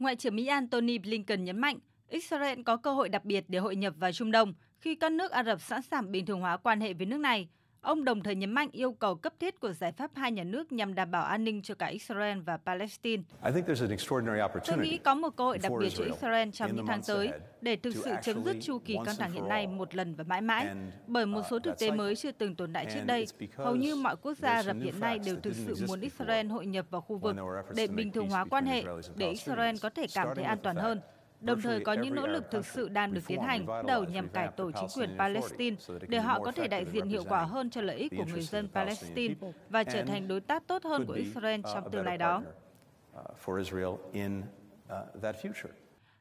Ngoại trưởng Mỹ Antony Blinken nhấn mạnh, Israel có cơ hội đặc biệt để hội nhập vào Trung Đông khi các nước Ả Rập sẵn sàng bình thường hóa quan hệ với nước này. Ông đồng thời nhấn mạnh yêu cầu cấp thiết của giải pháp hai nhà nước nhằm đảm bảo an ninh cho cả Israel và Palestine. Tôi nghĩ có một cơ hội đặc biệt cho Israel trong những tháng tới để thực sự chấm dứt chu kỳ căng thẳng hiện nay một lần và mãi mãi, bởi một số thực tế mới chưa từng tồn tại trước đây. Hầu như mọi quốc gia Rập hiện nay đều thực sự muốn Israel hội nhập vào khu vực để bình thường hóa quan hệ, để Israel có thể cảm thấy an toàn hơn đồng thời có những nỗ lực thực sự đang được tiến hành đầu nhằm cải tổ chính quyền Palestine để họ có thể đại diện hiệu quả hơn cho lợi ích của người dân Palestine và trở thành đối tác tốt hơn của Israel trong tương lai đó.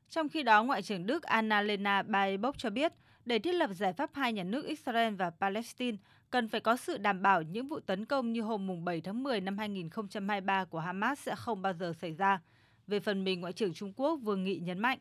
Trong khi đó, Ngoại trưởng Đức Annalena Baerbock cho biết, để thiết lập giải pháp hai nhà nước Israel và Palestine, cần phải có sự đảm bảo những vụ tấn công như hôm 7 tháng 10 năm 2023 của Hamas sẽ không bao giờ xảy ra. Về phần mình, Ngoại trưởng Trung Quốc Vương Nghị nhấn mạnh.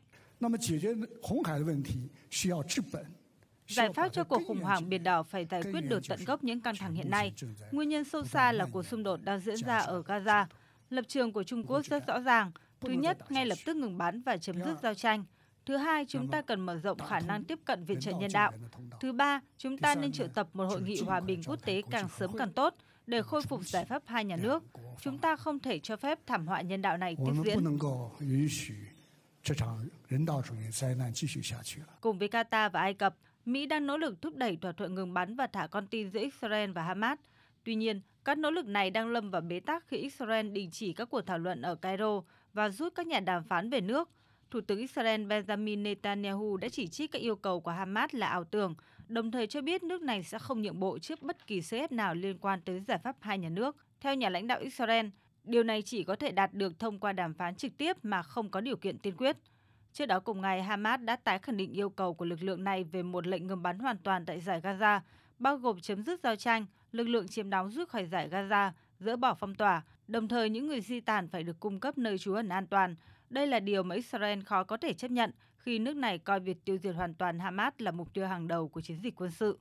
Giải pháp cho cuộc khủng hoảng Biển Đỏ phải giải quyết được tận gốc những căng thẳng hiện nay. Nguyên nhân sâu xa là cuộc xung đột đang diễn ra ở Gaza. Lập trường của Trung Quốc rất rõ ràng. Thứ nhất, ngay lập tức ngừng bắn và chấm dứt giao tranh. Thứ hai, chúng ta cần mở rộng khả năng tiếp cận viện trợ nhân đạo. Thứ ba, chúng ta nên triệu tập một hội nghị hòa bình quốc tế càng sớm càng tốt để khôi phục giải pháp hai nhà nước. Chúng ta không thể cho phép thảm họa nhân đạo này tiếp diễn. Cùng với Qatar và Ai Cập, Mỹ đang nỗ lực thúc đẩy thỏa thuận ngừng bắn và thả con tin giữa Israel và Hamas. Tuy nhiên, các nỗ lực này đang lâm vào bế tắc khi Israel đình chỉ các cuộc thảo luận ở Cairo và rút các nhà đàm phán về nước. Thủ tướng Israel Benjamin Netanyahu đã chỉ trích các yêu cầu của Hamas là ảo tưởng, đồng thời cho biết nước này sẽ không nhượng bộ trước bất kỳ sức ép nào liên quan tới giải pháp hai nhà nước. Theo nhà lãnh đạo Israel, điều này chỉ có thể đạt được thông qua đàm phán trực tiếp mà không có điều kiện tiên quyết. Trước đó cùng ngày, Hamas đã tái khẳng định yêu cầu của lực lượng này về một lệnh ngừng bắn hoàn toàn tại giải Gaza, bao gồm chấm dứt giao tranh, lực lượng chiếm đóng rút khỏi giải Gaza, dỡ bỏ phong tỏa, đồng thời, những người di tản phải được cung cấp nơi trú ẩn an toàn. Đây là điều mà Israel khó có thể chấp nhận khi nước này coi việc tiêu diệt hoàn toàn Hamas là mục tiêu hàng đầu của chiến dịch quân sự.